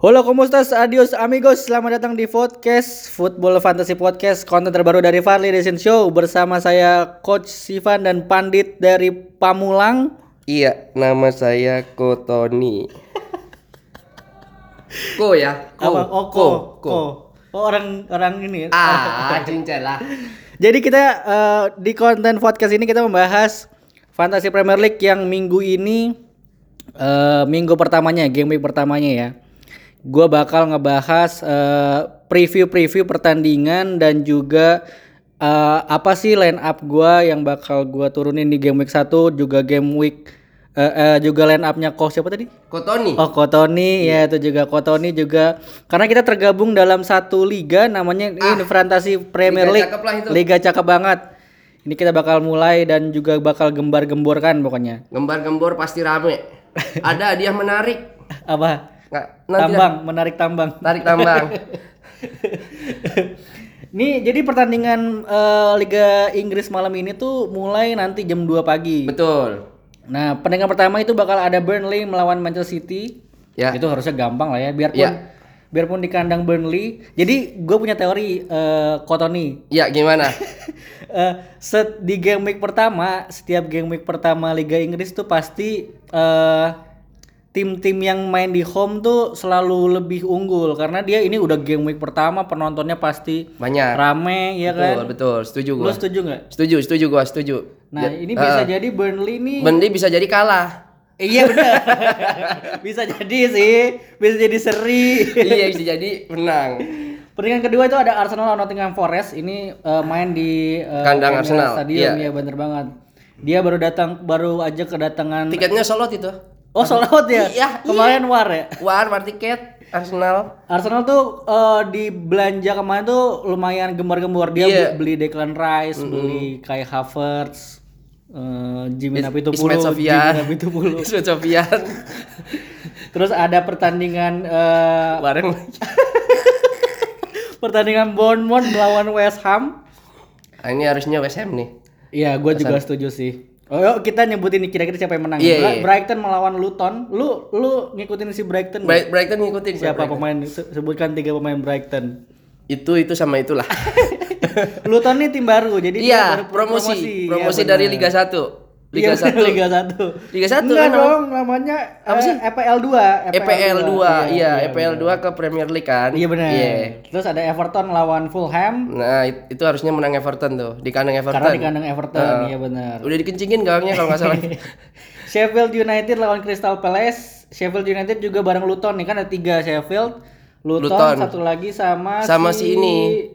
Halo, ¿cómo estás? Adios amigos, selamat datang di podcast Football Fantasy Podcast Konten terbaru dari Farley Racing Show Bersama saya Coach Sivan dan Pandit dari Pamulang Iya, nama saya Kotoni. Ko ya, ko. Apa? Oh, ko, ko. Oh, orang orang ini ya? Ah, cincin lah. Jadi kita eh, di konten podcast ini kita membahas Fantasy Premier League yang minggu ini eh, minggu pertamanya, game week pertamanya ya. Gua bakal ngebahas eh, preview-preview pertandingan dan juga eh, apa sih line up gua yang bakal gua turunin di game week 1 juga game week eh, eh, juga line upnya kok siapa tadi? Kotoni. Oh Kotoni ya itu juga Kotoni juga karena kita tergabung dalam satu liga namanya ini Fantasi Premier liga League cakep lah itu. liga cakep banget ini kita bakal mulai dan juga bakal gembar-gemborkan pokoknya Gembar-gembor pasti rame. Ada hadiah menarik. apa Nggak, nanti tambang menarik tambang tarik tambang. nih jadi pertandingan eh, Liga Inggris malam ini tuh mulai nanti jam 2 pagi Betul. nah pertandingan pertama itu bakal ada Burnley melawan Manchester City Ya. itu harusnya gampang lah ya biarpun Ya. biarpun di kandang Burnley jadi gue punya teori eh, Kotoni Ya, gimana? Eh, set di game week pertama setiap game week pertama Liga Inggris tuh pasti eh, tim-tim yang main di home tuh selalu lebih unggul karena dia ini udah game week pertama penontonnya pasti Banyak. rame ya Betul, kan betul. Setuju lu gua. setuju nggak Setuju, setuju gua, setuju. nah Ja- ini bisa jadi Burnley nih Burnley bisa jadi kalah. Iya benar bisa jadi sih bisa jadi seri iya, bisa jadi menang. Pertandingan kedua itu ada Arsenal lawan Nottingham Forest. Ini eh, main di eh, Kandang Arsenal, Stadium iya. ya bener banget. Dia baru datang baru aja kedatangan Tiketnya solot itu. Oh, sold out ya? Iya, Kemarin war ya? War, war tiket Arsenal. Arsenal tuh eh, di belanja kemarin tuh lumayan gembar-gembor dia Iya. beli Declan Rice, beli Kai Havertz, eh Jimmy Napitupulu. Jimmy Napitupulu. Ismail Sofian. Terus ada pertandingan eh, Bareng pertandingan Bournemouth melawan West Ham. Ah, ini harusnya West Ham nih. Iya, gue juga setuju sih. Oh, yuk kita nyebutin kira-kira siapa yang menang. Iya, Bra- iya. Brighton melawan Luton. Lu lu ngikutin si Brighton? Bright- Brighton ngikutin Siapa Brighton. pemain se- sebutkan tiga pemain Brighton. Itu itu sama itulah. Luton nih tim baru, jadi dia Iya, baru promosi. Promosi, Iya, dari benar. Liga 1. Liga Iya, 1. Liga 1. Liga 1 Enggak kan, dong, namanya Apa eh, sih? EPL 2. EPL 2. Iya, EPL 2 ke Premier League kan. Iya benar. Iya. Terus ada Everton lawan Fulham Nah, it- itu harusnya menang Everton tuh, di kandang Everton. karena di kandang Everton, iya benar. Udah dikencingin gawangnya kalau nggak salah. Sheffield United lawan Crystal Palace. Sheffield United juga bareng Luton nih kan ada tiga Sheffield, Luton, Luton. satu lagi sama Sama si ini.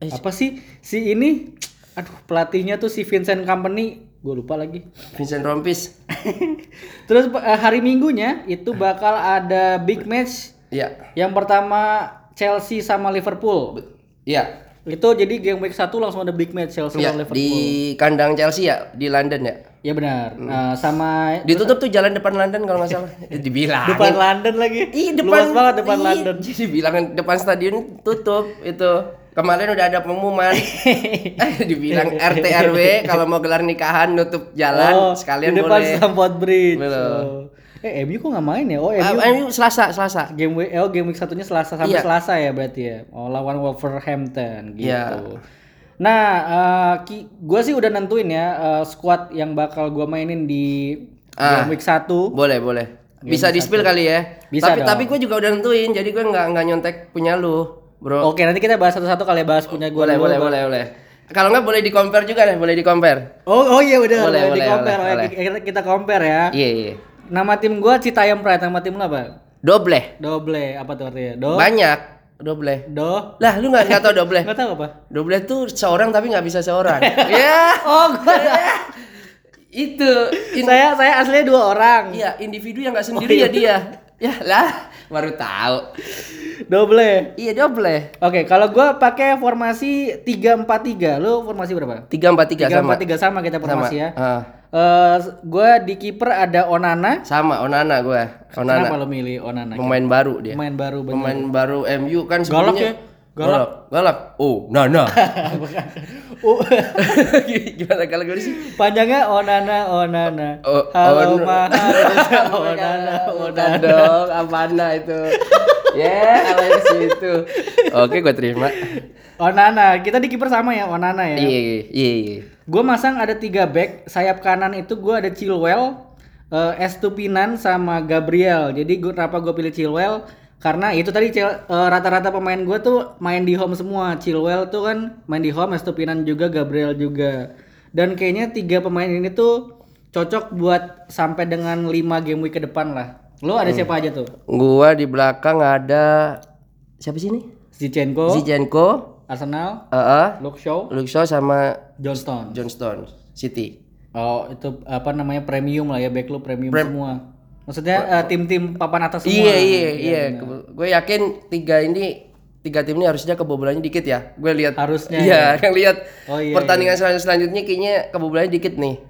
Apa sih? Si ini aduh pelatihnya tuh si Vincent Company, gue lupa lagi. Vincent Rompis. Terus eh, hari Minggunya itu bakal ada big match. Iya. Yang pertama Chelsea sama Liverpool. Iya. Itu jadi game week 1 langsung ada big match Chelsea Iya, lawan Liverpool. di kandang Chelsea ya, di London ya. Ya benar. Nah, sama Ditutup tuh jalan depan London kalau nggak salah. Dibilang. depan London lagi. Ih, depan Luas banget depan Ih, London. Jadi bilang depan stadion tutup itu. Kemarin udah ada pengumuman. eh, dibilang RT RW kalau mau gelar nikahan nutup jalan sekalian Oh, di depan boleh. Stamford Bridge. Betul. Oh. Eh, MU kok nggak main ya? Oh, Ah, MU MU Selasa, Selasa. game week oh, game week satunya Selasa sampai Iya. Selasa ya berarti ya. Oh, lawan Wolverhampton gitu. Iya. Nah, eh, ki- gua sih udah nentuin ya eh, squad yang bakal gua mainin di Ah. game week 1. Boleh, boleh. Bisa di spill kali ya. Bisa tapi dong. tapi gue juga udah nentuin, jadi gue nggak nggak nyontek punya lu, bro. Oke, nanti kita bahas satu-satu kali ya bahas punya gua boleh, boleh, boleh, boleh. Kalau nggak boleh di compare juga deh, boleh di compare. Oh, oh iya udah Boleh, boleh, boleh, di compare. boleh, Oh, boleh. kita, kita compare ya. Iya, iya. Nama tim gua Citayam Pride, nama tim lu apa? Doble. Doble, apa tuh artinya? Do Banyak. Doble. Do Lah, lu nggak nggak tahu doble? Enggak tahu apa? Doble tuh seorang tapi nggak bisa seorang. Iya. Oh, gua Itu. In- saya saya aslinya dua orang. Iya, individu yang nggak sendiri ya dia. Ya lah, baru tahu. Doble. Iya, doble. Oke, kalau gua pakai formasi 343. Lu formasi berapa? Tiga empat tiga sama. 343 sama kita formasi ya. Ah, Eh, gua di kiper ada Onana. sama Onana gue. Kenapa Onana. lu milih Onana? Pemain baru dia. Pemain baru bener. Pemain baru MU kan Galak ya. Galak. Galak. Oh, Nana. Uh, Gimana kalau gue sih? panjangnya Onana Onana. Oh, Halo oh, mahal Onana Onana. dong, Avana itu. Ya, kalau ke situ. Oke, gue terima. Onana, kita di kiper sama ya Onana ya. Iya, iya, iya. Gue masang ada tiga back, sayap kanan itu gue ada Chilwell, eh, Estupinan sama Gabriel. Jadi gue kenapa gue pilih Chilwell? Karena itu tadi eh, rata-rata pemain gue tuh main di home semua. Chilwell tuh kan main di home, Estupinan juga, Gabriel juga. Dan kayaknya tiga pemain ini tuh cocok buat sampai dengan 5 game week ke depan lah. Lo ada siapa aja tuh? Gua di belakang ada siapa sih ini? Zinchenko, Zinchenko, Arsenal, Heeh, Luke Shaw, Luke Shaw sama Johnston. Johnston City. Oh, itu apa namanya premium lah ya, back lu premium semua. Maksudnya eh, tim-tim papan atas semua. Iya iya iya. Gue yakin tiga ini tiga tim ini harusnya kebobolannya dikit ya. Gue lihat Harusnya, Iya, yang lihat Oh, iya, pertandingan selan- selanjutnya kayaknya kebobolannya dikit nih.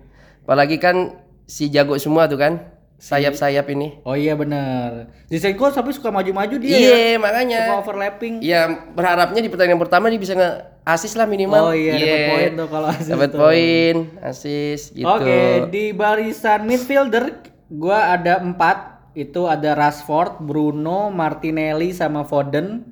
Apalagi kan si jago semua tuh kan. Sayap-sayap ini. Oh iya benar. Zinchenko tapi suka maju-maju dia. ya. Iya, makanya. Suka overlapping. Ya berharapnya di pertandingan pertama dia bisa nge-assist lah minimal. Oh iya, dapat poin tuh kalau assist Dapat poin, assist gitu. Oke, di barisan midfielder gua ada empat. Itu ada Rashford, Bruno, Martinelli sama Foden.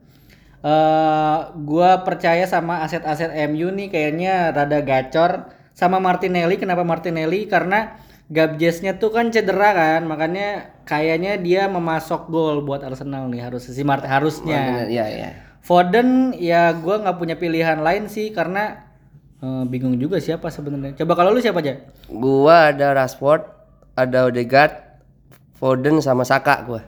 eh gua percaya sama aset-aset MU nih kayaknya rada gacor sama Martinelli. Kenapa Martinelli? Karena Gabjesnya tuh kan cedera kan, makanya kayaknya dia memasok gol buat Arsenal nih harus si Mart harusnya. Iya, iya. Foden ya gua nggak punya pilihan lain sih karena eh, bingung juga siapa sebenarnya. Coba kalau lu siapa aja? Gua ada Rashford, ada Odegaard, Foden sama Saka gua.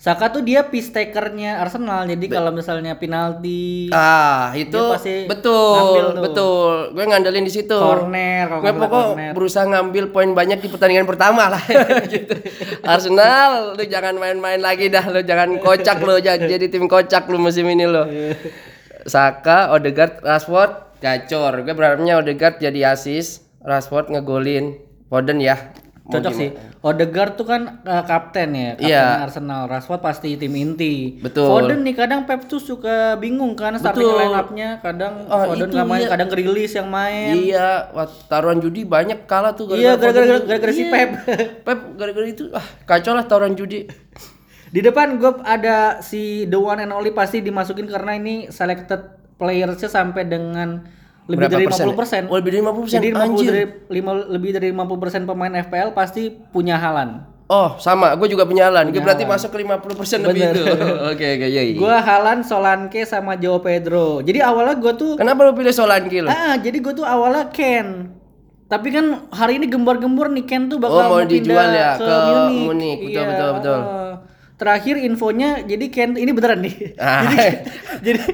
Saka tuh dia piece takernya Arsenal. Jadi kalau misalnya penalti, Ah, itu Dia pasti betul, betul. Gue ngandelin di situ. corner Gue pokok corner. berusaha ngambil poin banyak di pertandingan pertama lah gitu. Arsenal, lu jangan main-main lagi dah, lu jangan kocak lu jadi tim kocak lu musim ini lu. Saka, Odegaard, Rashford, gacor. Gue berharapnya Odegaard jadi asis, Rashford ngegolin, Foden ya. Cocok sih. Odegaard tuh kan eh, kapten ya, kapten Iya. Arsenal. Rashford pasti tim inti. Betul. Foden nih kadang Pep tuh suka bingung kan starting line up-nya. Kadang Ah, Foden nggak main, iya. kadang rilis yang main. Iya, wah, taruhan judi banyak kalah tuh Iya, gara-gara gara-gara si Iya. Pep. Pep gara-gara itu ah kacau lah taruhan judi. Di depan gue ada si The One and Only pasti dimasukin karena ini selected playersnya sampai dengan lebih Berapa dari persen 50 persen. Oh, lebih dari 50%, Jadi 50 anjir. dari lima- lebih dari 50 persen pemain FPL pasti punya Halan. Oh, sama, gue juga punya Alan. Gue berarti masuk ke 50% lebih Bener. itu. Oke, oke, iya. iya. Gue Halan, Solanke sama Joao Pedro. Jadi awalnya gue tuh Kenapa lu pilih Solanke lu? ah jadi gue tuh awalnya Ken. Tapi kan hari ini gembor-gembor nih Ken tuh bakal Oh, mau dijual ya ke, ke Munich. Munich. Betul, Iya, betul, betul. terakhir infonya jadi Ken ini beneran nih. Ah. jadi jadi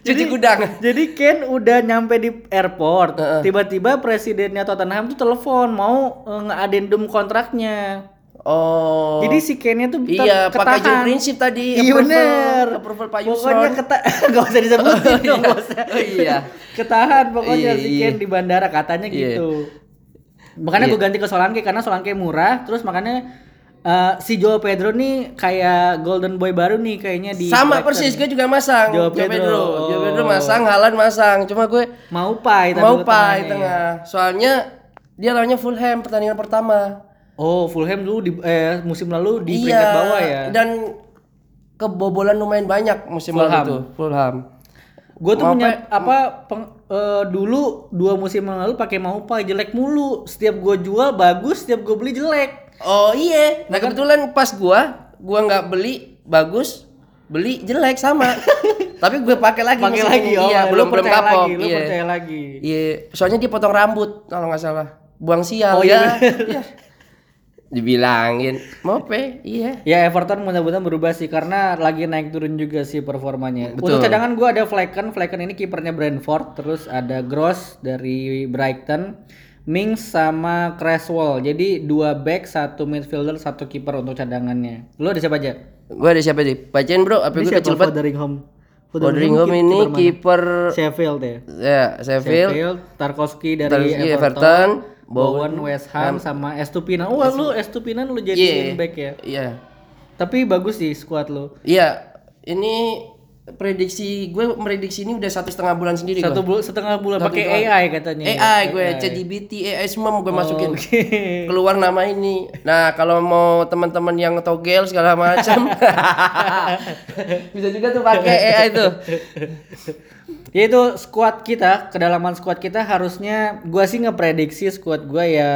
Cuci gudang. Jadi Ken udah nyampe di airport, tiba-tiba presidennya Tottenham tuh telepon mau eh, nge-addendum kontraknya. Oh. Jadi si Kennya tuh iya, pakai ketahan. Jim prinsip tadi. Iya bener. Approval Pak Pokoknya Yuson. keta gak usah disebutin dong bosnya. Oh, iya. Ketahan pokoknya Iya, si iya. Ken di bandara katanya Iya. gitu. Makanya Iya. gue ganti ke Solanke karena Solanke murah, terus makanya eh, si Joao Pedro nih kayak golden boy baru nih kayaknya di Sama collection. persis, gue juga masang. Joao Joao Pedro. Pedro. Joao Oh. Pedro masang, Halan masang. Cuma gue mau pai mau pai tengah. Soalnya dia lawannya Fulham pertandingan pertama. Oh, Fulham dulu di eh, musim lalu di iya. peringkat bawah ya. Dan kebobolan lumayan banyak musim Fulham. lalu tuh Fulham. Gue tuh Mau punya apa peng- eh, dulu dua musim lalu pakai Maupai jelek mulu. Setiap gue jual bagus, setiap gue beli jelek. Oh iya. Nah kebetulan pas gua gua nggak beli bagus, beli jelek sama. Tapi gue pakai lagi Pakai lagi oh, Iya, lu belum belum kapok. lagi, lu Iya. percaya lagi. Iya, soalnya dia potong rambut kalau nggak salah. Buang sial Oh, ya. iya. Iya. Dibilangin, mope, iya. Ya Everton mudah-mudahan berubah sih karena lagi naik turun juga sih performanya. Betul. Untuk cadangan gue ada Flecken, Flecken ini kipernya Brentford, terus ada Gross dari Brighton, Mings sama Cresswell. Jadi dua back, satu midfielder, satu kiper untuk cadangannya. Lu ada siapa aja? Gue ada siapa nih? Bacain bro, apa gue kecil banget. Foderingham. Foderingham ini kiper Sheffield ya. ya Sheffield, Sheffield, Tarkowski dari Tarkowski, Everton, Everton, Bowen West Ham sama Estupinan. Oh, lu Estupinan lu jadiin Iya. back ya. Iya. Tapi bagus sih squad lu. Iya, ini prediksi gue prediksi ini udah satu setengah bulan sendiri Satu gue. bulan setengah bulan pakai. AI katanya. AI gue, ChatGPT, AI semua mau gue masukin. Oke. Keluar nama ini. Nah, kalau mau teman-teman yang togel segala macam, bisa juga tuh pakai AI tuh. Yaitu squad kita, kedalaman squad kita harusnya gua sih ngeprediksi squad gua ya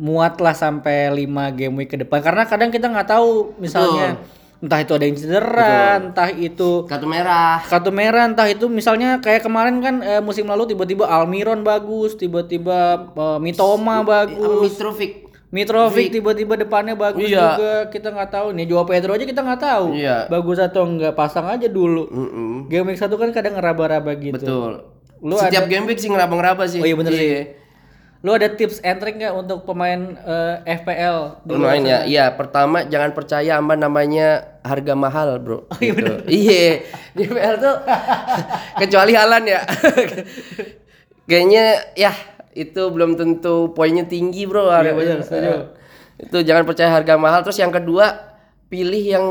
muat lah sampai 5 game week ke depan karena kadang kita nggak tahu misalnya entah itu ada yang cedera, entah itu Kartu merah. kartu merah, entah itu misalnya kayak kemarin kan eh, musim lalu tiba-tiba Almiron bagus, tiba-tiba eh, Mitoma bagus, Mitrovic. Mitrovic tiba-tiba depannya bagus Iya. juga kita nggak tahu nih Joao Pedro aja kita nggak tahu Iya. bagus atau enggak pasang aja dulu Mm-mm. game week satu kan kadang ngeraba-raba gitu Betul. Lu Setiap game week sih ngeraba-ngeraba sih. Oh iya bener sih. Iya. Lu ada tips and trick nggak untuk pemain eh, FPL? Lumayan ya. Iya, pertama jangan percaya sama namanya harga mahal, Bro. Oh, iya Gitu. Iya. Di PL tuh kecuali Halan ya. Kayaknya ya itu belum tentu poinnya tinggi, Bro. Iya, setuju. Itu jangan percaya harga mahal. Terus yang kedua, pilih yang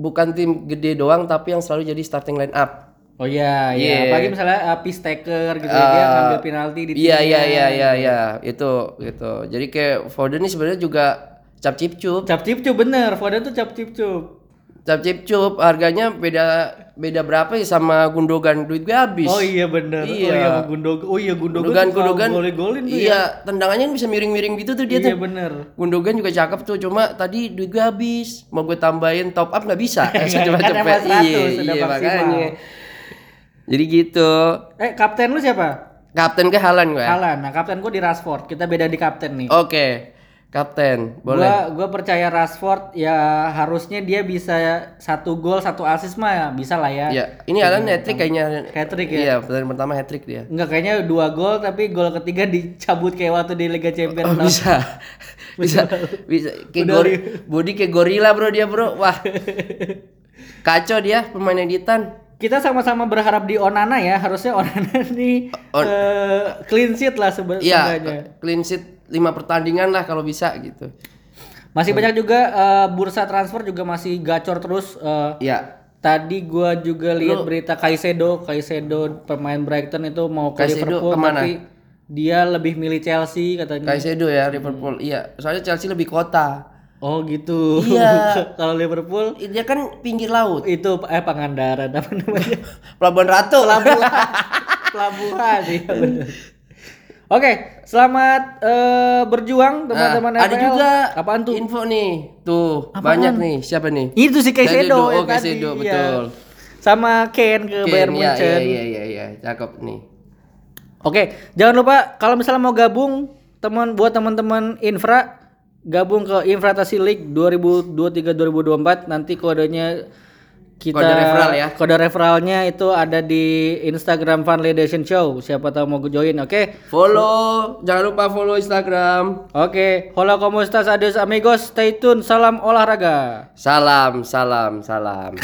bukan tim gede doang tapi yang selalu jadi starting line up. Oh iya, iya. Iya. Apalagi misalnya uh, taker gitu ya, dia Ah, ngambil penalti di Iya iya iya iya iya itu gitu. Jadi kayak Foden ini sebenarnya juga cap cip cup. Cap cip cup bener, Foden tuh cap cip cup. Cap cip cup harganya beda beda berapa ya sama Gundogan duit gue habis. Oh iya bener. Oh Iya. iya Gundogan. Oh iya Gundogan. Gundogan Gundogan. Golin-golin tuh ya. Iya, tendangannya bisa miring-miring gitu tuh dia Iya tuh. bener. Gundogan juga cakep tuh, cuma tadi duit gue habis. Mau gue tambahin top up nggak bisa. Eh, emang 100 Iya, iya, makanya. Jadi gitu. Eh kapten lu siapa? Kapten ke Halan gue. Halan. Nah kapten gua di Rashford. Kita beda di kapten nih. Oke. Kapten, boleh. Gua gua percaya Rashford ya harusnya dia bisa satu gol satu assist mah ya, bisa lah ya. Iya, ini Alan hat trick kayaknya. Hat-trick ya? Iya, pertandingan pertama hat trick dia. Enggak kayaknya dua gol tapi gol ketiga dicabut kayak waktu di Liga Champions. Oh, tahun- bisa. bisa. Bisa kayak Udah gori, body kayak gorila, Bro, dia, Bro. Wah. Kacau dia pemain editan. Kita sama-sama berharap di Onana ya. Harusnya Onana nih On- eh, clean sheet lah sebe- Iya, clean sheet 5 pertandingan lah kalau bisa gitu. Masih banyak juga eh, bursa transfer juga masih gacor terus. eh, Iya. Tadi gua juga lihat berita Kaisedo, Kaisedo pemain Brighton itu mau ke Kaisedo Liverpool ke mana? tapi dia lebih milih Chelsea katanya. Kaisedo ya Liverpool. Iya, soalnya Chelsea lebih kota. Oh gitu. Iya. Kalau Liverpool Dia kan pinggir laut. itu eh Pangandaran apa namanya? Pelabuhan Ratu. Pelabuhan. Pelabuhan iya benar. Oke, selamat eh, berjuang teman-teman Nah, ada juga Apaan tuh? info nih. Tuh, banyak nih. Siapa nih? Itu si Kaisedo oh, Kaisedo, iya. betul. Sama Ken ke Ken, Bayern iya, Munchen. iya, iya, iya, iya, cakep nih. Oke, jangan lupa kalau misalnya mau gabung teman buat teman-teman Infra gabung ke Infratasi League 2023-2024 nanti kodenya kita Kode referral ya. Kode referralnya itu ada di Instagram Fun Show. Siapa tahu mau join, oke? Follow, jangan lupa follow Instagram. Oke, hola como estas adios amigos, stay tune, salam olahraga. Salam, salam, salam.